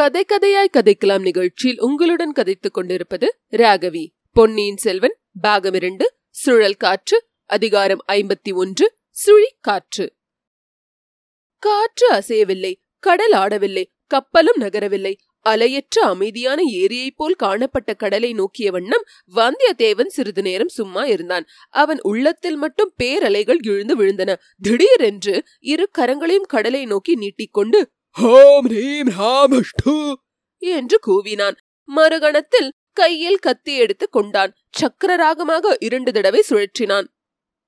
கதை கதையாய் கதைக்கலாம் நிகழ்ச்சியில் உங்களுடன் கதைத்துக் கொண்டிருப்பது ராகவி. பொன்னியின் செல்வன் பாகம் இரண்டு சுழல் காற்று அதிகாரம் ஐம்பத்தி ஒன்று சுழி காற்று. காற்று அசையவில்லை கடல் ஆடவில்லை கப்பலும் நகரவில்லை. அலையற்ற அமைதியான ஏரியைப் போல் காணப்பட்ட கடலை நோக்கிய வண்ணம் வந்தியத்தேவன் சிறிது நேரம் சும்மா இருந்தான். அவன் உள்ளத்தில் மட்டும் பேரலைகள் எழுந்து விழுந்தன. திடீரென்று இரு கரங்களையும் கடலை நோக்கி நீட்டிக்கொண்டு ஹோம் ரீம் அஷ்டு என்று கூவினான். மறுகணத்தில் கையில் கத்தி எடுத்து கொண்டான். சக்கரராகமாக இரண்டு தடவை சுழற்றினான்.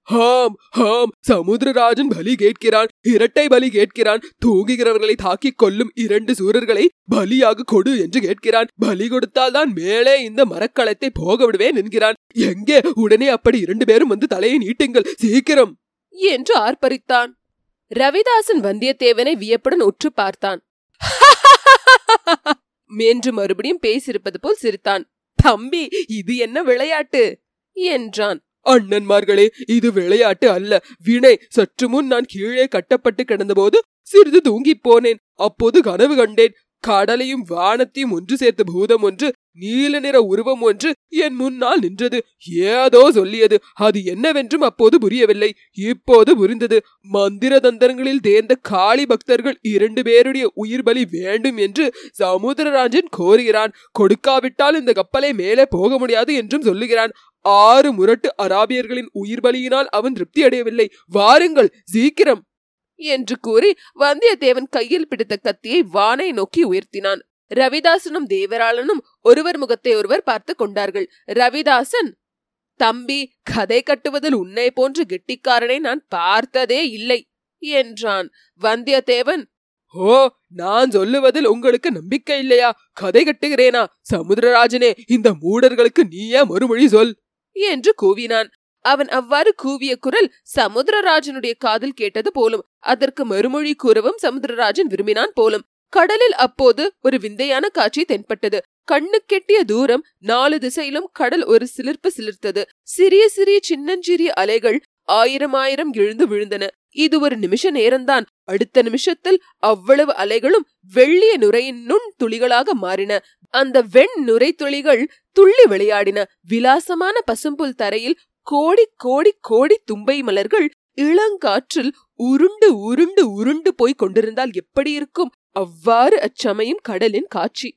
ஹாம் ஹாம் சமுத்திரராஜன் பலி கேட்கிறான். இரட்டை பலி கேட்கிறான். தூங்குகிறவர்களை தாக்கிக் கொல்லும் இரண்டு சூரர்களை பலியாக கொடு என்று கேட்கிறான். பலி கொடுத்தால் தான் மேலே இந்த மரக்களத்தை போக விடுவேன் என்கிறான். எங்கே? உடனே அப்படி இரண்டு பேரும் வந்து தலையை நீட்டுங்கள். சீக்கிரம். என்று ஆர்ப்பரித்தான். ரவிதாசன் வந்தியத்தேவனை வியப்புடன் உற்று பார்த்தான். என்று மறுபடியும் பேசியிருப்பது போல் சிரித்தான். தம்பி இது என்ன விளையாட்டு? என்றான். அண்ணன்மார்களே இது விளையாட்டு அல்ல. வினை சற்று முன் நான் கீழே கட்டப்பட்டு கிடந்தபோது சிறிது தூங்கிப் போனேன். அப்போது கனவு கண்டேன். கடலையும் வானத்தையும் ஒன்று சேர்த்த பூதம் ஒன்று நீல நிற உருவம் ஒன்று என் முன்னால் நின்றது. ஏதோ சொல்லியது. அது என்னவென்றும் அப்போது புரியவில்லை. இப்போது புரிந்தது. மந்திர தந்திரங்களில் தேர்ந்த காளி பக்தர்கள் இரண்டு பேருடைய உயிர் பலி வேண்டும் என்று சமுத்திரராஜன் கோருகிறான். கொடுக்காவிட்டால் இந்த கப்பலை மேலே போக முடியாது என்றும் சொல்லுகிறான். ஆறு முரட்டு அராபியர்களின் உயிர் பலியினால் அவன் திருப்தி அடையவில்லை வாருங்கள் சீக்கிரம். என்று கூறி வந்தியத்தேவன் கையில் பிடித்த கத்தியை வானை நோக்கி உயர்த்தினான். ரவிதாசனும் தேவராளனும் ஒருவர் முகத்தை ஒருவர் பார்த்து கொண்டார்கள். ரவிதாசன் தம்பி கதை கட்டுவதில் உன்னை போன்று கெட்டிக்காரனை நான் பார்த்ததே இல்லை என்றான். வந்தியத்தேவன் ஓ நான் சொல்லுவதில் உங்களுக்கு நம்பிக்கை இல்லையா? கதை கட்டுகிறேனா? சமுத்திரராஜனே இந்த மூடர்களுக்கு நீயே மறுமொழி சொல் என்று கூவினான். அவன் அவ்வாறு கூவிய குரல் சமுத்திரராஜனுடைய காதில் கேட்டது போலும் அதற்கு மறுமொழி கூறவும் சமுத்திரராஜன் விரும்பினான் போலும். கடலில் அப்போது ஒரு விந்தையான காட்சி தென்பட்டது. கண்ணு கெட்டிய தூரம் நாலு திசையிலும் கடல் ஒரு சிலிர்ப்பு சிலிர்த்தது. சிறிய சிறிய சின்னஞ்சிறிய அலைகள் ஆயிரம் ஆயிரம் எழுந்து விழுந்தன. இது ஒரு நிமிஷ நேரம்தான். அடுத்த நிமிஷத்தில் அவ்வளவு அலைகளும் வெள்ளிய நுரையின் நுண் துளிகளாக மாறின. அந்த வெண் நுரை துளிகள் துள்ளி விளையாடின. விலாசமான பசும்புல் தரையில் கோடி கோடி கோடி தும்பை மலர்கள் இளங்காற்றில் உருண்டு உருண்டு உருண்டு போய் கொண்டிருந்தால் எப்படி இருக்கும்? அவ்வாறு அச்சமயம் கடலின் காட்சி.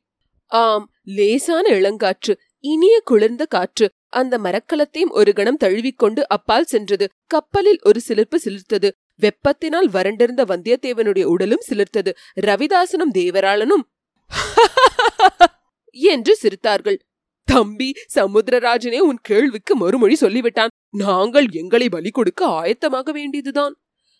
ஆம் லேசான இளங்காற்று இனிய குளிர்ந்த காற்று அந்த மரக்கலத்தையும் ஒரு கணம் தழுவிக்கொண்டு அப்பால் சென்றது. கப்பலில் ஒரு சிலிர்ப்பு சிலிர்த்தது. வெப்பத்தினால் வறண்டிருந்த வந்தியத்தேவனுடைய உடலும் சிலிர்த்தது. ரவிதாசனும் தேவராளனும் என்று சிரித்தார்கள். தம்பி சமுத்திரராஜனே உன் கேள்விக்கு மறுமொழி சொல்லிவிட்டான். நாங்கள் எங்களை பலி கொடுக்க ஆயத்தமாக வேண்டியதுதான்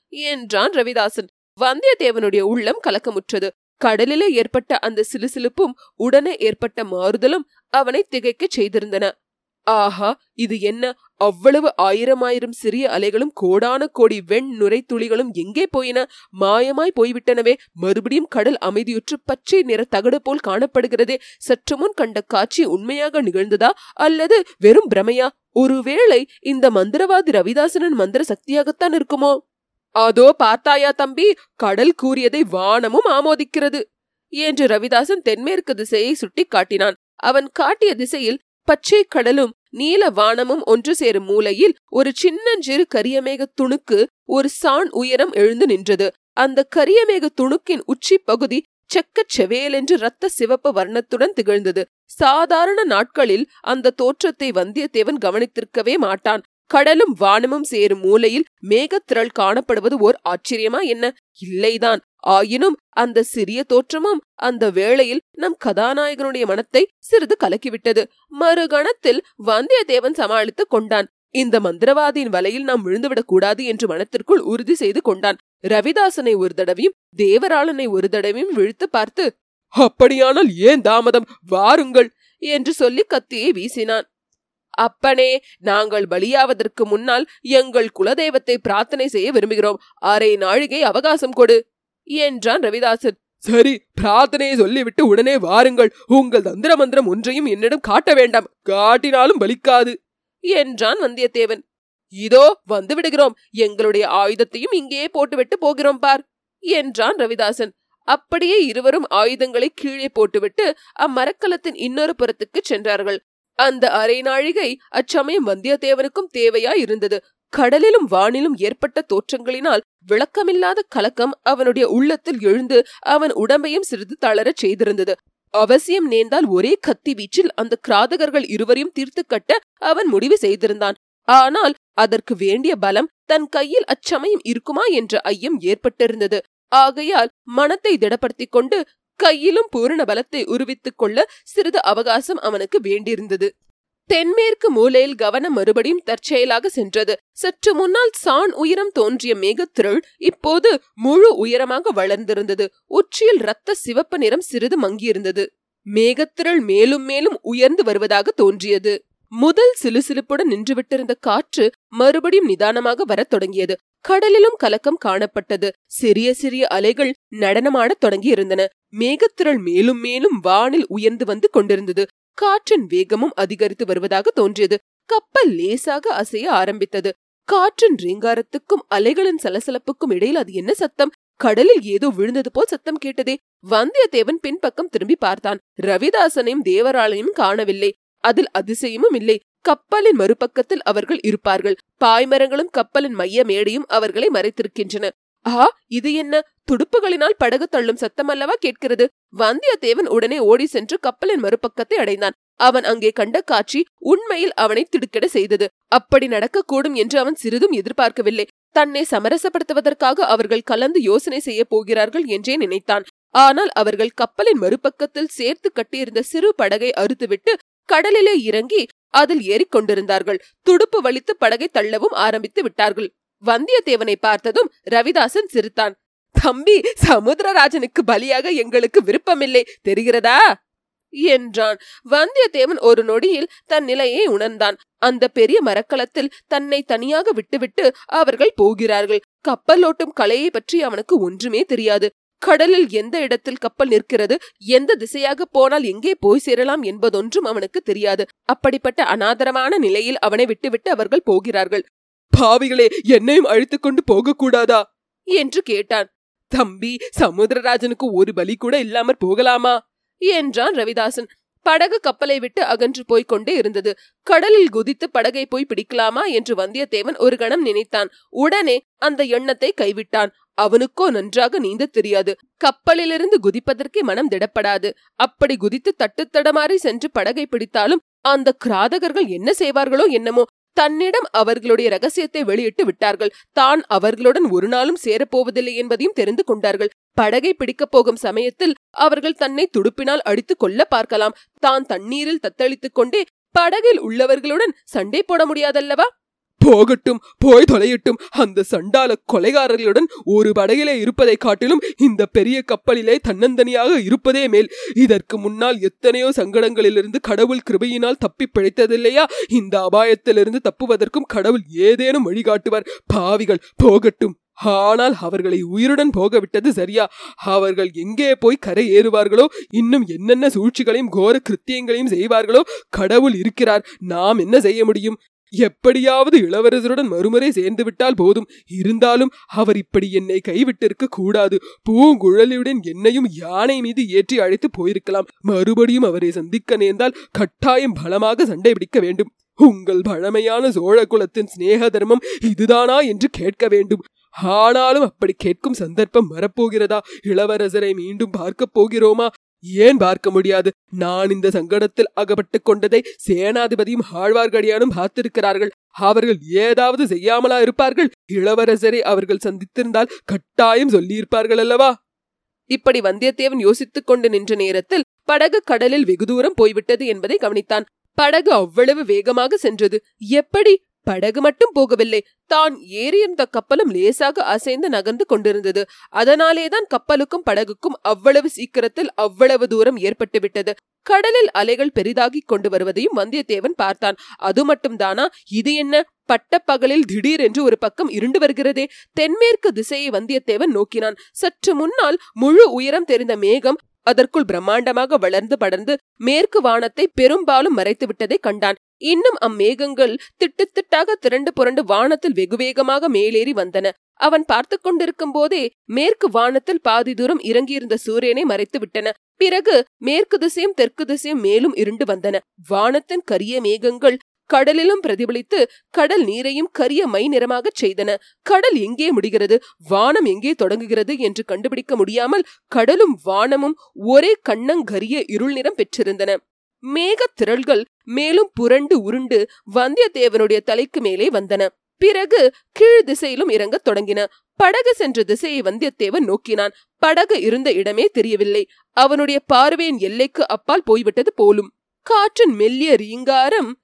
என்றான் ரவிதாசன். வந்தியத்தேவனுடைய உள்ளம் கலக்கமுற்றது. கடலிலே ஏற்பட்ட அந்த சிலுசிலுப்பும் உடனே ஏற்பட்ட மாறுதலும் அவனை திகைக்கச் செய்திருந்தன. ஆஹா இது என்ன? அவ்வளவு ஆயிரம் ஆயிரம் சிறிய அலைகளும் கோடான கோடி வெண் நுரை துளிகளும் எங்கே போயின? மாயமாய் போய்விட்டனவே மறுபடியும் கடல் அமைதியுற்று பச்சை நிற தகடு போல் காணப்படுகிறதே சற்று முன் கண்ட காட்சி உண்மையாக நிகழ்ந்ததா? அல்லது வெறும் பிரமையா? ஒருவேளை இந்த மந்திரவாதி ரவிதாசனின் மந்திர சக்தியாகத்தான் இருக்குமோ? அதோ பார்த்தாயா தம்பி கடல் கூறியதை வானமும் ஆமோதிக்கிறது. என்று ரவிதாசன் தென்மேற்கு திசையை சுட்டி காட்டினான். அவன் காட்டிய திசையில் பச்சை கடலும் நீல வானமும் ஒன்று சேரும் மூலையில் ஒரு சின்னஞ்சிறு கரியமேக துணுக்கு ஒரு சாண் உயரம் எழுந்து நின்றது. அந்த கரியமேக துணுக்கின் உச்சி பகுதி செக்கச் செவேலென்று இரத்த சிவப்பு வர்ணத்துடன் திகழ்ந்தது. சாதாரண நாட்களில் அந்த தோற்றத்தை வந்தியத்தேவன் கவனித்திருக்கவே மாட்டான். கடலும் வானமும் சேரும் மூலையில் மேகத்திரள் காணப்படுவது ஓர் ஆச்சரியமா என்ன? இல்லைதான். ஆயினும் அந்த சிறிய தோற்றமும் அந்த வேளையில் நம் கதாநாயகனுடைய மனத்தை சிறிது கலக்கிவிட்டது. மறுகணத்தில் வந்தியத்தேவன் சமாளித்துக் கொண்டான். இந்த மந்திரவாதியின் வலையில் நாம் விழுந்துவிடக் கூடாது என்று மனத்திற்குள் உறுதி செய்து கொண்டான். ரவிதாசனை ஒரு தடவையும் தேவராளனை ஒரு தடவையும் விழுத்து பார்த்து அப்படியானால் ஏன் தாமதம்? வாருங்கள்! என்று சொல்லி கத்தியை வீசினான். அப்பனே நாங்கள் பலியாவதற்கு முன்னால் எங்கள் குலதெய்வத்தை பிரார்த்தனை செய்ய விரும்புகிறோம். அரை நாழிகை அவகாசம் கொடு! என்றான் ரவிதாசன் சரி பிரார்த்தனையை சொல்லிவிட்டு உடனே வாருங்கள். உங்கள் தந்திர மந்திரம் ஒன்றையும் என்னிடம் காட்ட வேண்டாம். காட்டினாலும் பலிக்காது. என்றான் வந்தியத்தேவன். இதோ வந்து விடுகிறோம் எங்களுடைய ஆயுதத்தையும் இங்கேயே போட்டுவிட்டு போகிறோம் பார் என்றான் ரவிதாசன். அப்படியே இருவரும் ஆயுதங்களை கீழே போட்டுவிட்டு அம்மரக்கலத்தின் இன்னொரு புறத்துக்கு சென்றார்கள். அந்த அரை நாழிகை அச்சமயம் வந்தியத்தேவனுக்கும் தேவையா இருந்தது. கடலிலும் வானிலும் ஏற்பட்ட தோற்றங்களினால் விளக்கமில்லாத கலக்கம் அவனுடைய உள்ளத்தில் எழுந்து அவன் உடம்பையும் சிறிது தளரச் செய்திருந்தது. அவசியம் நேர்ந்தால் ஒரே கத்தி வீச்சில் அந்த கிராதகர்கள் இருவரையும் தீர்த்து கட்ட அவன் முடிவு செய்திருந்தான். ஆனால் அதற்கு வேண்டிய பலம் தன் கையில் அச்சமயம் இருக்குமா என்ற ஐயம் ஏற்பட்டிருந்தது. ஆகையால் மனத்தை திடப்படுத்திக் கொண்டு கையிலும் பூரண பலத்தை உருவித்துக் கொள்ள சிறிது அவகாசம் அவனுக்கு வேண்டியிருந்தது. தென்மேற்கு மூலையில் கவனம் மறுபடியும் தற்செயலாக சென்றது. சற்று முன்னால் சான் உயரம் தோன்றிய மேகத்திரள் இப்போது முழு உயரமாக வளர்ந்திருந்தது. உச்சியில் ரத்த சிவப்பு நிறம் சிறிது மங்கியிருந்தது. மேகத்திரள் மேலும் மேலும் உயர்ந்து வருவதாக தோன்றியது. முதல் சிலுசிலுப்புடன் நின்றுவிட்டிருந்த காற்று மறுபடியும் நிதானமாக வரத் தொடங்கியது. கடலிலும் கலக்கம் காணப்பட்டது. சிறிய சிறிய அலைகள் நடனமாடத் தொடங்கியிருந்தன. மேகத்திரள் மேலும் மேலும் வானில் உயர்ந்து வந்து கொண்டிருந்தது. காற்றின் வேகமும் அதிகரித்து வருவதாக தோன்றியது. கப்பல் லேசாக அசைய ஆரம்பித்தது. காற்றின் ரீங்காரத்துக்கும் அலைகளின் சலசலப்புக்கும் இடையில் அது என்ன சத்தம்? கடலில் ஏதோ விழுந்தது போல் சத்தம் கேட்டதே. வந்தியத்தேவன் பின்பக்கம் திரும்பி பார்த்தான். ரவிதாசனையும் தேவராளையும் காணவில்லை. அதில் அதிசயமும் இல்லை. கப்பலின் மறுபக்கத்தில் அவர்கள் இருப்பார்கள். பாய்மரங்களும் கப்பலின் மைய மேடையும் அவர்களை மறைத்திருக்கின்றன. ஆ இது என்ன? துடுப்புகளினால் படகு தள்ளும் சத்தம் அல்லவா கேட்கிறது? வந்தியத்தேவன் உடனே ஓடி சென்று கப்பலின் மறுபக்கத்தை அடைந்தான். அவன் அங்கே கண்ட காட்சி உண்மையில் அவனை திடுக்கிட செய்தது. அப்படி நடக்கக்கூடும் என்று அவன் சிறிதும் எதிர்பார்க்கவில்லை. தன்னை சமரசப்படுத்துவதற்காக அவர்கள் கலந்து யோசனை செய்ய போகிறார்கள் என்றே நினைத்தான். ஆனால் அவர்கள் கப்பலின் மறுபக்கத்தில் சேர்த்து கட்டியிருந்த சிறு படகை அறுத்துவிட்டு கடலிலே இறங்கி அதில் ஏறிக்கொண்டிருந்தார்கள். துடுப்பு வலித்து படகை தள்ளவும் ஆரம்பித்து விட்டார்கள். வந்தியத்தேவனை பார்த்ததும் ரவிதாசன் சிரித்தான். தம்பி சமுத்திரராஜனுக்கு பலியாக எங்களுக்கு விருப்பமில்லை தெரிகிறதா? என்றான். வந்தியத்தேவன் ஒரு நொடியில் தன் நிலையை உணர்ந்தான். அந்த பெரிய மரக்கலத்தில் தன்னை தனியாக விட்டுவிட்டு அவர்கள் போகிறார்கள். கப்பலோட்டும் கலையை பற்றி அவனுக்கு ஒன்றுமே தெரியாது. கடலில் எந்த இடத்தில் கப்பல் நிற்கிறது எந்த திசையாக போனால் எங்கே போய் சேரலாம் என்பதொன்றும் அவனுக்கு தெரியாது. அப்படிப்பட்ட அனாதரமான நிலையில் அவனை விட்டுவிட்டு அவர்கள் போகிறார்கள். பாவிகளே என்னையும் அழுத்துக்கொண்டு போகக்கூடாதா? என்று கேட்டான். தம்பி சமுத்திரராஜனுக்கு ஒரு பலி கூட இல்லாமற் போகலாமா? என்றான் ரவிதாசன். படகு கப்பலை விட்டு அகன்று போய்க் கொண்டே இருந்தது. கடலில் குதித்து படகை போய் பிடிக்கலாமா என்று வந்தியத்தேவன் ஒரு கணம் நினைத்தான். உடனே அந்த எண்ணத்தை கைவிட்டான். அவனுக்கோ நன்றாக நீந்த தெரியாது. கப்பலிலிருந்து குதிப்பதற்கே மனம் திடப்படாது. அப்படி குதித்து தட்டுத்தடமாறி சென்று படகை பிடித்தாலும் அந்த கிராதகர்கள் என்ன செய்வார்களோ என்னமோ தன்னிடம் அவர்களுடைய ரகசியத்தை வெளியிட்டு விட்டார்கள். தான் அவர்களுடன் ஒரு நாளும் சேரப்போவதில்லை என்பதையும் தெரிந்து கொண்டார்கள். படகை பிடிக்கப் போகும் சமயத்தில் அவர்கள் தன்னை துடுப்பினால் அடித்துக் கொள்ள பார்க்கலாம். தான் தண்ணீரில் தத்தளித்துக் கொண்டே படகில் உள்ளவர்களுடன் சண்டை போட முடியாதல்லவா? போகட்டும் போய் தொலையட்டும். அந்த சண்டால கொலைகாரர்களுடன் ஒரு படகிலே இருப்பதை காட்டிலும் இந்த பெரிய கப்பலிலே தன்னந்தனியாக இருப்பதே மேல். இதற்கு முன்னால் எத்தனையோ சங்கடங்களிலிருந்து கடவுள் கிருபையினால் தப்பி பிழைத்ததில்லையா? இந்த அபாயத்திலிருந்து தப்புவதற்கும் கடவுள் ஏதேனும் வழிகாட்டுவார். பாவிகள் போகட்டும். ஆனால் அவர்களை உயிருடன் போகவிட்டது சரியா? அவர்கள் எங்கே போய் கரை ஏறுவார்களோ? இன்னும் என்னென்ன சூழ்ச்சிகளையும் கோர கிருத்தியங்களையும் செய்வார்களோ? கடவுள் இருக்கிறார். நாம் என்ன செய்ய முடியும்? எப்படியாவது இளவரசருடன் மறுமுறை சேர்ந்து விட்டால் போதும். இருந்தாலும் அவர் இப்படி என்னை கைவிட்டிருக்க கூடாது. பூங்குழலியுடன் என்னையும் யானை மீது ஏற்றி அழைத்து போயிருக்கலாம். மறுபடியும் அவரை சந்திக்க நேர்ந்தால் கட்டாயம் பலமாக சண்டை பிடிக்க வேண்டும். உங்கள் பழமையான சோழ குலத்தின் சிநேக தர்மம் இதுதானா என்று கேட்க வேண்டும். ஆனாலும் அப்படி கேட்கும் சந்தர்ப்பம் வரப்போகிறதா? இளவரசரை மீண்டும் பார்க்கப் போகிறோமா? ஏன் பார்க்க முடியாது? நான் இந்த சங்கடத்தில் அகப்பட்டுக் கொண்டதை சேனாதிபதியும் ஆழ்வார்க்கடியானும் பார்த்திருக்கிறார்கள். அவர்கள் ஏதாவது செய்யாமலா இருப்பார்கள்? இளவரசரை அவர்கள் சந்தித்திருந்தால் கட்டாயம் சொல்லியிருப்பார்கள் அல்லவா? இப்படி வந்தியத்தேவன் யோசித்துக் கொண்டு நின்ற நேரத்தில் படகு கடலில் வெகு தூரம் போய்விட்டது என்பதை கவனித்தான். படகு அவ்வளவு வேகமாக சென்றது. எப்படி? படகு மட்டும் போகவில்லை. தான் ஏறியிருந்த கப்பலும் லேசாக அசைந்து நகர்ந்து கொண்டிருந்தது. அதனாலேதான் கப்பலுக்கும் படகுக்கும் அவ்வளவு சீக்கிரத்தில் அவ்வளவு தூரம் ஏற்பட்டு விட்டது. கடலில் அலைகள் பெரிதாகிக் கொண்டு வருவதையும் வந்தியத்தேவன் பார்த்தான். அது மட்டும் தானா இது என்ன? பட்டப்பகலில் திடீரென்று ஒரு பக்கம் இருண்டு வருகிறதே. தென்மேற்கு திசையை வந்தியத்தேவன் நோக்கினான். சற்று முன்னால் முழு உயரம் தெரிந்த மேகம் அதற்குள் பிரம்மாண்டமாக வளர்ந்து படர்ந்து மேற்கு வானத்தை பெரும்பாலும் மறைத்து விட்டதை கண்டான். இன்னும் அம்மேகங்கள் திட்டு திட்டாக திரண்டு புரண்டு வானத்தில் வெகுவேகமாக மேலேறி வந்தன. அவன் பார்த்து கொண்டிருக்கும் போதே மேற்கு வானத்தில் பாதி தூரம் இறங்கியிருந்த சூரியனை மறைத்து விட்டன. பிறகு மேற்கு திசையும் தெற்கு திசையும் மேலும் இருண்டு வந்தன. வானத்தின் கரிய மேகங்கள் கடலிலும் பிரதிபலித்து கடல் நீரையும் கரிய மை நிறமாகச் செய்தன. கடல் எங்கே முடிகிறது? வானம் எங்கே தொடங்குகிறது என்று கண்டுபிடிக்க முடியாமல் கடலும் வானமும் ஒரே கண்ணங்கரிய இருள் நிறம் பெற்றிருந்தன. மேகத் திரள்கள் மேலும் புரண்டு உருண்டு வந்தியத்தேவனுடைய தலைக்கு மேலே வந்தன. பிறகு கீழ் திசையிலும் இறங்கத் தொடங்கின. படகு சென்ற திசையை வந்தியத்தேவன் நோக்கினான். படகு இருந்த இடமே தெரியவில்லை. அவனுடைய பார்வையின் எல்லைக்கு அப்பால் போய்விட்டது போலும். காற்றின் மெல்லிய ரீங்காரம்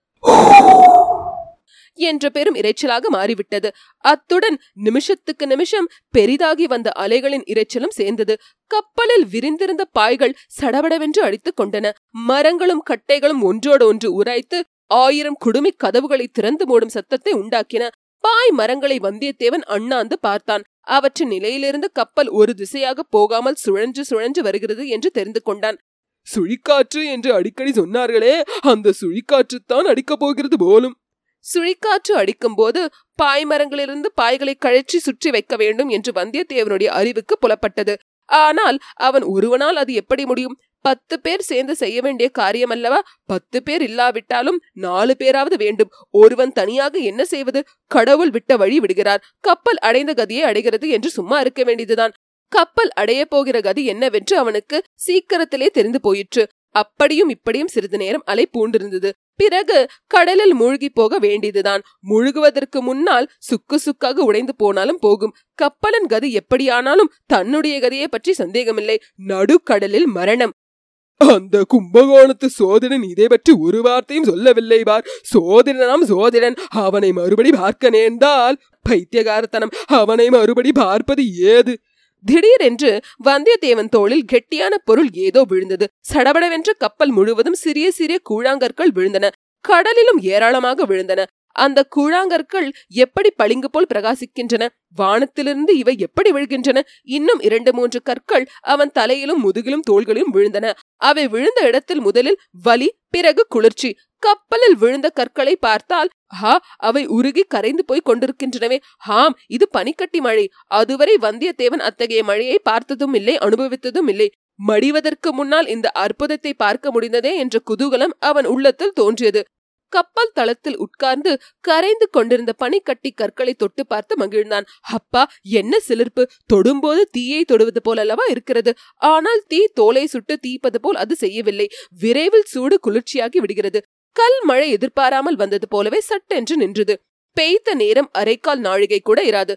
என்ற பெரும் இரைச்சலாக மாறிவிட்டது. அத்துடன் நிமிஷத்துக்கு நிமிஷம் பெரிதாகி வந்த அலைகளின் இரைச்சலும் சேர்ந்தது. கப்பலில் விரிந்திருந்த பாய்கள் சடபடவென்று அடித்துக் கொண்டன. மரங்களும் கட்டைகளும் ஒன்றோடு ஒன்று உராய்த்து ஆயிரம் குடுமி கதவுகளை திறந்து மூடும் சத்தத்தை உண்டாக்கின. பாய் மரங்களை வந்தியத்தேவன் அண்ணாந்து பார்த்தான். அவற்றின் நிலையிலிருந்து கப்பல் ஒரு திசையாக போகாமல் சுழன்று சுழன்று வருகிறது என்று தெரிந்து கொண்டான். சுழிக்காற்று என்று அடிக்கடி சொன்னார்களே அந்த சுழிக்காற்றுத்தான் அடிக்கப் போகிறது போலும். சுழிக்காற்று அடிக்கும்போது பாய்மரங்களிலிருந்து பாய்களை கழற்றி சுற்றி வைக்க வேண்டும் என்று வந்தியத்தேவனுடைய அறிவுக்கு புலப்பட்டது. ஆனால் அவன் ஒருவனால் அது எப்படி முடியும்? பத்து பேர் சேர்ந்து செய்ய வேண்டிய காரியம் அல்லவா பத்து பேர் இல்லாவிட்டாலும் நாலு பேராவது வேண்டும். ஒருவன் தனியாக என்ன செய்வது? கடவுள் விட்ட வழி விடுகிறார். கப்பல் அடைந்த கதியை அடைகிறது என்று சும்மா இருக்க வேண்டியதுதான். கப்பல் அடைய போகிற கதி என்னவென்று அவனுக்கு சீக்கிரத்திலே தெரிந்து போயிற்று. அப்படியும் இப்படியும் சிறிது நேரம் அலை பூண்டிருந்தது. பிறகு கடலில் மூழ்கி போக வேண்டியதுதான். முழுகுவதற்கு முன்னால் சுக்கு சுக்காக உடைந்து போனாலும் போகும். கப்பலன் கதி எப்படியானாலும் தன்னுடைய கதியை பற்றி சந்தேகமில்லை. நடுக்கடலில் மரணம். அந்த கும்பகோணத்து சோதனன் இதை பற்றி ஒரு வார்த்தையும் சொல்லவில்லை பார். சோதரனாம் சோதரன் அவனை மறுபடி பார்க்க நேர்ந்தால் பைத்தியகாரத்தனம். அவனை மறுபடி பார்ப்பது ஏது? திடீரென்று வந்தியத்தேவன் தோளில் கெட்டியான பொருள் ஏதோ விழுந்தது. சடபடவென்று கப்பல் முழுவதும் சிறிய சிறிய கூழாங்கற்கள் விழுந்தன. கடலிலும் ஏராளமாக விழுந்தன. அந்த கூழாங்கற்கள் எப்படி பளிங்கு போல் பிரகாசிக்கின்றன? வானத்திலிருந்து இவை எப்படி விழுகின்றன? இன்னும் இரண்டு மூன்று கற்கள் அவன் தலையிலும் முதுகிலும் தோள்களிலும் விழுந்தன. அவை விழுந்த இடத்தில் முதலில் வலி பிறகு குளிர்ச்சி. கப்பலில் விழுந்த கற்களை பார்த்தால் ஹா அவை உருகி கரைந்து போய் கொண்டிருக்கின்றனவே. ஹாம் இது பனிக்கட்டி மழை. அதுவரை வந்தியத்தேவன் அத்தகைய மழையை பார்த்ததும் இல்லை அனுபவித்ததும் இல்லை. மடிவதற்கு முன்னால் இந்த அற்புதத்தை பார்க்க முடிந்ததே என்ற குதூகலம் அவன் உள்ளத்தில் தோன்றியது. கப்பல் தளத்தில் உட்கார்ந்து கரைந்து கொண்டிருந்த பனிக்கட்டி கற்களை தொட்டு பார்த்து மகிழ்ந்தான். அப்பா என்ன சிலிர்ப்பு! தொடும்போது தீயை தொடுவது போல் அல்லவா இருக்கிறது. ஆனால் தீ தோலை சுட்டு தீப்பது போல் அது செய்யவில்லை. விரைவில் சூடு குளிர்ச்சியாகி விடுகிறது. கல் மழை எதிர்பாராமல் வந்தது போலவே சட்டென்று நின்றது. பெய்த நேரம் அரைக்கால் நாழிகை கூட இராது.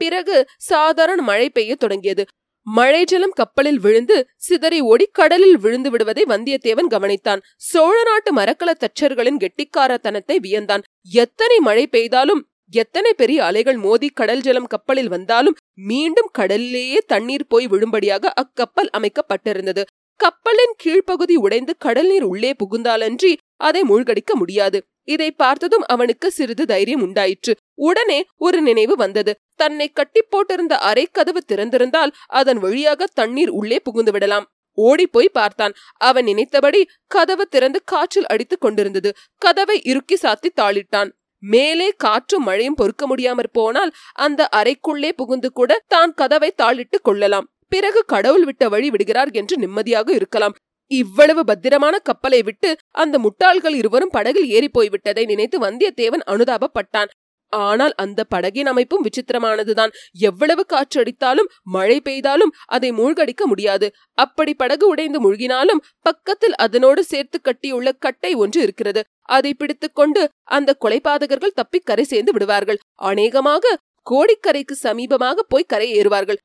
பிறகு சாதாரண மழை பெய்ய தொடங்கியது. மழை ஜலம் கப்பலில் விழுந்து சிதறி ஓடி கடலில் விழுந்து விடுவதை வந்தியத்தேவன் கவனித்தான். சோழ நாட்டு மரக்கல தச்சர்களின் கெட்டிக்காரத்தனத்தை வியந்தான். எத்தனை மழை பெய்தாலும் எத்தனை பெரிய அலைகள் மோதி கடல் ஜலம் கப்பலில் வந்தாலும் மீண்டும் கடலிலேயே தண்ணீர் போய் விழும்படியாக அக்கப்பல் அமைக்கப்பட்டிருந்தது. கப்பலின் கீழ்ப்பகுதி உடைந்து கடல் நீர் உள்ளே புகுந்தாலன்றி அதை மூழ்கடிக்க முடியாது. இதை பார்த்ததும் அவனுக்கு சிறிது தைரியம் உண்டாயிற்று. உடனே ஒரு நினைவு வந்தது. தன்னை கட்டி போட்டிருந்த அரை கதவு திறந்திருந்தால் அதன் வழியாக தண்ணீர் உள்ளே புகுந்து விடலாம். ஓடிப்போய் பார்த்தான். அவன் நினைத்தபடி கதவு திறந்து காற்றில் அடித்துக் கொண்டிருந்தது. கதவை இறுக்கி சாத்தி தாளிட்டான். மேலே காற்றும் மழையும் பொறுக்க முடியாமற் போனால் அந்த அறைக்குள்ளே புகுந்து கூட தான் கதவை தாளிட்டு கொள்ளலாம். பிறகு கடவுள் விட்ட வழி விடுகிறார் என்று நிம்மதியாக இருக்கலாம். இவ்வளவு பத்திரமான கப்பலை விட்டு அந்த முட்டாள்கள் இருவரும் படகில் ஏறி போய்விட்டதை நினைத்து வந்தியத்தேவன் அனுதாபப்பட்டான். ஆனால் அந்த படகின் அமைப்பும் விசித்திரமானதுதான். எவ்வளவு காற்றடித்தாலும் மழை பெய்தாலும் அதை மூழ்கடிக்க முடியாது. அப்படி படகு உடைந்து மூழ்கினாலும் பக்கத்தில் அதனோடு சேர்த்து கட்டியுள்ள கட்டை ஒன்று இருக்கிறது. அதை பிடித்துக்கொண்டு அந்த கொலைபாதகர்கள் தப்பி கரை சேர்ந்து விடுவார்கள். அநேகமாக கோடிக்கரைக்கு சமீபமாக போய் கரை ஏறுவார்கள்.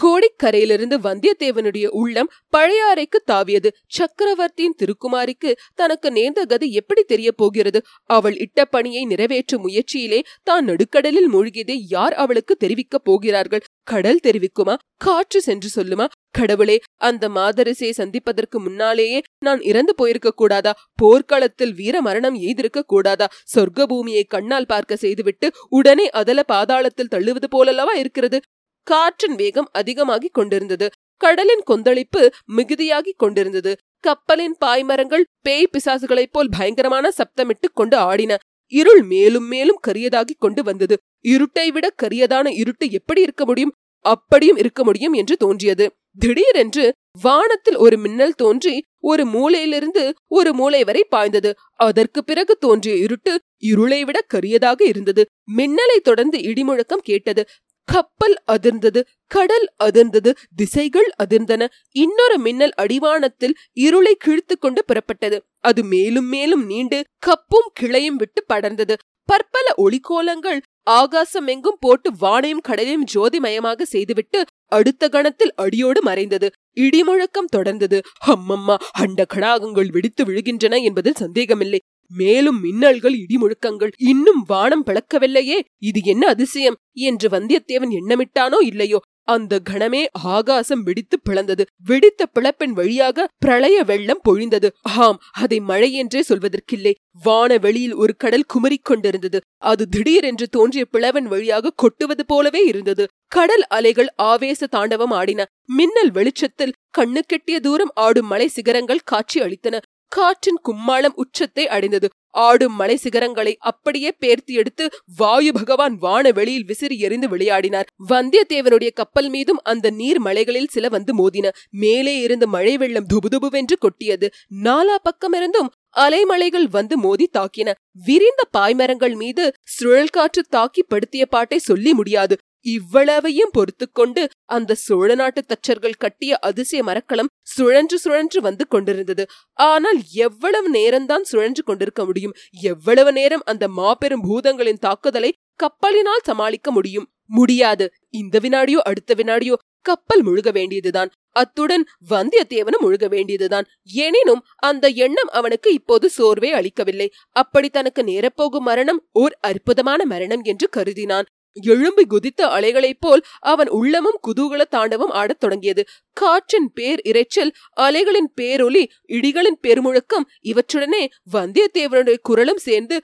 கோடிக்கரையிலிருந்து வந்தியத்தேவனுடைய உள்ளம் பழையாறைக்கு தாவியது. சக்கரவர்த்தியின் திருக்குமாரிக்கு தனக்கு நேர்ந்த கதி எப்படி தெரிய போகிறது? அவள் இட்ட பணியை நிறைவேற்றும் முயற்சியிலே தான் நடுக்கடலில் மூழ்கியதை யார் அவளுக்கு தெரிவிக்கப் போகிறார்கள்? கடல் தெரிவிக்குமா? காற்று சென்று சொல்லுமா? கடவுளே அந்த மாதரிசையை சந்திப்பதற்கு முன்னாலேயே நான் இறந்து போயிருக்க கூடாதா? போர்க்களத்தில் வீர மரணம் எய்திருக்க கூடாதா? சொர்க்க பூமியை கண்ணால் பார்க்க செய்துவிட்டு உடனே அதல பாதாளத்தில் தள்ளுவது போலல்லவா இருக்கிறது? காற்றின் வேகம் அதிகமாகிக் கொண்டிருந்தது. கடலின் கொந்தளிப்பு மிகுதியாகிக் கொண்டிருந்தது. கப்பலின் பாய்மரங்கள் பேய் பிசாசுகளைப் போல் பயங்கரமான சப்தமிட்டுக் கொண்டு ஆடின. இருள் மேலும் மேலும் கரியதாகிக் கொண்டு வந்தது. இருட்டை விட கரியதான இருட்டு எப்படி இருக்க முடியும்? அப்படியும் இருக்க முடியும் என்று தோன்றியது. திடீரென்று வானத்தில் ஒரு மின்னல் தோன்றி ஒரு மூலையிலிருந்து ஒரு மூலை வரை பாய்ந்தது. அதற்கு பிறகு தோன்றிய இருட்டு இருளை விட கரியதாக இருந்தது. மின்னலை தொடர்ந்து இடிமுழக்கம் கேட்டது. கப்பல் அதிர்ந்தது கடல் அதிர்ந்தது திசைகள் அதிர்ந்தன. இன்னொரு மின்னல் அடிவானத்தில் இருளை கிழித்து கொண்டு புறப்பட்டது. அது மேலும் மேலும் நீண்டு கப்பும் கிளையும் விட்டு படர்ந்தது. பற்பல ஒளிக்கோலங்கள் ஆகாசம் எங்கும் போட்டு வானையும் கடலையும் ஜோதிமயமாக செய்துவிட்டு அடுத்த கணத்தில் அடியோடு மறைந்தது. இடிமுழக்கம் தொடர்ந்தது. ஹம்மம்மா அண்ட கடாகங்கள் வெடித்து விழுகின்றன என்பதில் சந்தேகமில்லை. மேலும் மின்னல்கள் இடிமுழுக்கங்கள் இன்னும் வானம் பிளக்கவில்லையே. இது என்ன அதிசயம்? என்று வந்தியத்தேவன் எண்ணமிட்டானோ இல்லையோ? அந்த கணமே ஆகாசம் வெடித்து பிளந்தது. வெடித்த பிளப்பின் வழியாக பிரளய வெள்ளம் பொழிந்தது. ஆம் அதை மழை என்றே சொல்வதற்கில்லை. வான வெளியில் ஒரு கடல் குமரிக் கொண்டிருந்தது. அது திடீரென்று தோன்றிய பிளவன் வழியாக கொட்டுவது போலவே இருந்தது. கடல் அலைகள் ஆவேச தாண்டவம் ஆடின. மின்னல் வெளிச்சத்தில் கண்ணு கெட்டிய தூரம் ஆடும் மலை சிகரங்கள் காட்சி அளித்தன. காற்றின் கும்மாளம் உச்சத்தை அடைந்தது. ஆடும் மலை சிகரங்களை அப்படியே பேர்த்தி எடுத்து வாயு பகவான் வான வெளியில் விசிறி எறிந்து விளையாடினார். வந்தியத்தேவனுடைய கப்பல் மீதும் அந்த நீர் மலைகளில் சில வந்து மோதின. மேலே இருந்து மழை வெள்ளம் துபுதுபுவென்று கொட்டியது. நாலா பக்கமிருந்தும் அலைமலைகள் வந்து மோதி தாக்கின. விரிந்த பாய்மரங்கள் மீது சுழல் காற்று தாக்கி படுத்திய பாட்டை சொல்லி முடியாது. இவ்வளவையும் பொறுத்துக்கொண்டு அந்த சோழ நாட்டு தச்சர்கள் கட்டிய அதிசய மரக்கலம் சுழன்று சுழன்று வந்து கொண்டிருந்தது. ஆனால் எவ்வளவு நேரம்தான் சுழன்று கொண்டிருக்க முடியும்? எவ்வளவு நேரம் அந்த மாபெரும் பூதங்களின் தாக்குதலை கப்பலினால் சமாளிக்க முடியும்? முடியாது. இந்த வினாடியோ அடுத்த வினாடியோ கப்பல் முழுக வேண்டியதுதான். அத்துடன் வந்தியத்தேவனும் முழுக வேண்டியதுதான். எனினும் அந்த எண்ணம் அவனுக்கு இப்போது சோர்வே அளிக்கவில்லை. அப்படி தனக்கு நேரப்போகும் மரணம் ஓர் அற்புதமான மரணம் என்று கருதினான். எழும்பி குதித்த அலைகளைப் போல் அவன் உள்ளமும் குதூகல தாண்டவம் ஆடத் தொடங்கியது. காற்றின் பேர் இரைச்சல் அலைகளின் பேரொலி இடிகளின் பெருமுழக்கம் இவற்றுடனே வந்தியத்தேவனுடைய குரலும் சேர்ந்து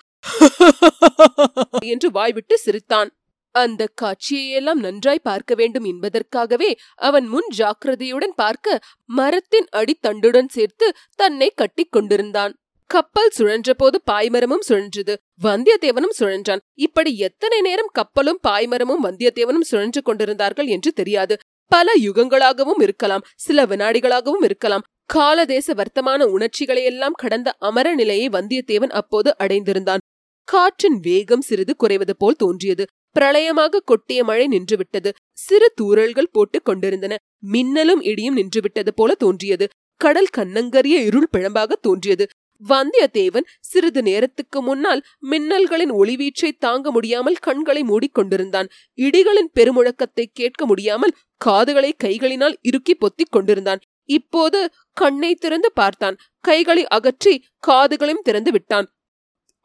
என்று வாய்விட்டு சிரித்தான். அந்த காட்சியையெல்லாம் நன்றாய் பார்க்க வேண்டும் என்பதற்காகவே அவன் முன் ஜாக்கிரதையுடன் பார்க்க மரத்தின் அடித்தண்டுடன் சேர்த்து தன்னை கட்டிக் கொண்டிருந்தான். கப்பல் சுழன்றபோது பாய்மரமும் சுழன்றது. வந்தியத்தேவனும் சுழன்றான். இப்படி எத்தனை நேரம் கப்பலும் பாய்மரமும் வந்தியத்தேவனும் சுழன்று கொண்டிருந்தார்கள் என்று தெரியாது. பல யுகங்களாகவும் இருக்கலாம் சில வினாடிகளாகவும் இருக்கலாம். காலதேச வர்த்தமான உணர்ச்சிகளையெல்லாம் கடந்த அமர நிலையை வந்தியத்தேவன் அப்போது அடைந்திருந்தான். காற்றின் வேகம் சிறிது குறைவது போல் தோன்றியது. பிரளயமாக கொட்டிய மழை நின்றுவிட்டது. சிறு தூறல்கள் போட்டுக் கொண்டிருந்தன. மின்னலும் இடியும் நின்றுவிட்டது போல தோன்றியது. கடல் கண்ணங்கரிய இருள் பிழம்பாக தோன்றியது. வந்தியத்தேவன் சிறிது நேரத்துக்கு முன்னால் மின்னல்களின் ஒளிவீச்சை தாங்க முடியாமல் கண்களை மூடிக்கொண்டிருந்தான். இடிகளின் பெருமுழக்கத்தை கேட்க முடியாமல் காதுகளை கைகளினால் இறுக்கி பொத்திக் கொண்டிருந்தான். இப்போது கண்ணை திறந்து பார்த்தான். கைகளை அகற்றி காதுகளையும் திறந்து விட்டான்.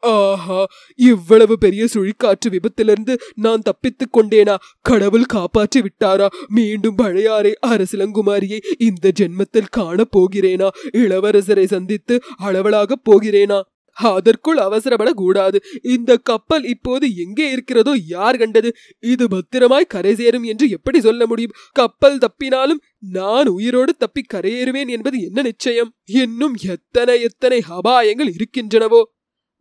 ஆஹா இவ்வளவு பெரிய சுழிக்காற்று விபத்திலிருந்து நான் தப்பித்துக் கொண்டேனா? கடவுள் காப்பாற்றி விட்டாரா? மீண்டும் பழையாறை அரசலங்குமாரியை இந்த ஜென்மத்தில் காணப் போகிறேனா? இளவரசரை சந்தித்து அளவலாகப் போகிறேனா? அதற்குள் அவசரப்படக்கூடாது. இந்த கப்பல் இப்போது எங்கே இருக்கிறதோ யார் கண்டது? இது பத்திரமாய் கரை சேரும் என்று எப்படி சொல்ல முடியும்? கப்பல் தப்பினாலும் நான் உயிரோடு தப்பி கரையேறுவேன் என்பது என்ன நிச்சயம்? இன்னும் எத்தனை எத்தனை அபாயங்கள் இருக்கின்றனவோ?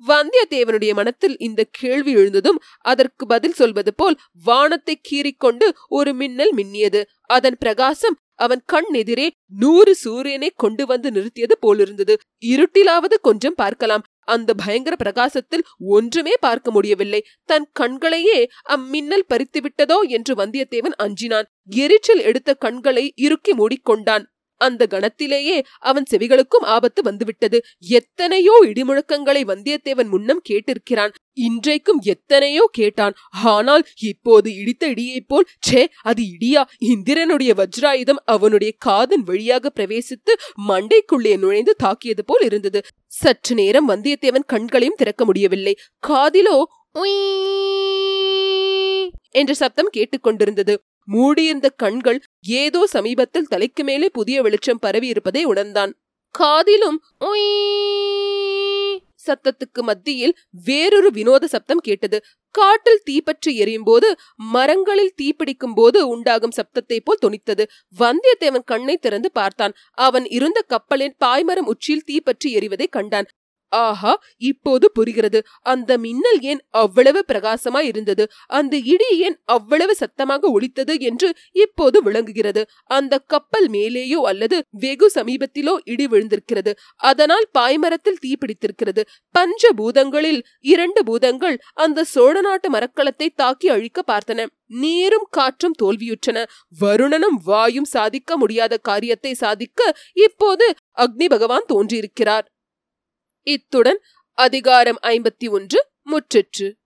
வந்தியத்தேவனுடைய மனத்தில் இந்த கேள்வி எழுந்ததும் அதற்கு பதில் சொல்வது போல் வானத்தை கீறிக்கொண்டு ஒரு மின்னல் மின்னியது. அதன் பிரகாசம் அவன் கண் எதிரே நூறு சூரியனை கொண்டு வந்து நிறுத்தியது போலிருந்தது. இருட்டிலாவது கொஞ்சம் பார்க்கலாம். அந்த பயங்கர பிரகாசத்தில் ஒன்றுமே பார்க்க முடியவில்லை. தன் கண்களையே அம்மின்னல் பறித்து விட்டதோ என்று வந்தியத்தேவன் அஞ்சினான். எரிச்சல் எடுத்த கண்களை இறுக்கி மூடிக்கொண்டான். அந்த கணத்திலேயே அவன் செவிகளுக்கும் ஆபத்து வந்துவிட்டது. எத்தனையோ இடிமுழக்கங்களை வந்தியத்தேவன் முன்னம் கேட்டிருக்கிறான். இன்றைக்கும் எத்தனையோ கேட்டான். ஆனால் இப்போது இடித்த இடியைப் போல் ச்சே அது இடியா? இந்திரனுடைய வஜ்ராயுதம் அவனுடைய காதன் வழியாக பிரவேசித்து மண்டைக்குள்ளே நுழைந்து தாக்கியது போல் இருந்தது. சற்று நேரம் வந்தியத்தேவன் கண்களையும் திறக்க முடியவில்லை. காதிலோ என்ற சப்தம் கேட்டுக்கொண்டிருந்தது. மூடியிருந்த கண்கள் ஏதோ சமீபத்தில் தலைக்கு மேலே புதிய வெளிச்சம் பரவி இருப்பதை உணர்ந்தான். காதிலும் சத்தத்துக்கு மத்தியில் வேறொரு வினோத சப்தம் கேட்டது. காட்டில் தீப்பற்றி எரியும் போது மரங்களில் தீப்பிடிக்கும் போது உண்டாகும் சப்தத்தை போல் துணித்தது வந்தியத்தேவன் கண்ணை திறந்து பார்த்தான். அவன் இருந்த கப்பலின் பாய்மரம் உச்சியில் தீப்பற்றி எரிவதை கண்டான். ஆஹா இப்போது புரிகிறது. அந்த மின்னல் ஏன் அவ்வளவு பிரகாசமாய் இருந்தது? அந்த இடி ஏன் அவ்வளவு சத்தமாக ஒழித்தது என்று இப்போது விளங்குகிறது. அந்த கப்பல் மேலேயோ அல்லது வெகு சமீபத்திலோ இடி விழுந்திருக்கிறது. அதனால் பாய்மரத்தில் தீ பிடித்திருக்கிறது. பஞ்ச பூதங்களில் இரண்டு பூதங்கள் அந்த சோழ நாட்டு மரக்கலத்தை தாக்கி அழிக்க பார்த்தன. நீரும் காற்றும் தோல்வியுற்றன. வருணனும் வாயும் சாதிக்க முடியாத காரியத்தை சாதிக்க இப்போது அக்னி பகவான் தோன்றியிருக்கிறார். இத்துடன் அதிகாரம் ஐம்பத்தி ஒன்று முற்றிற்று.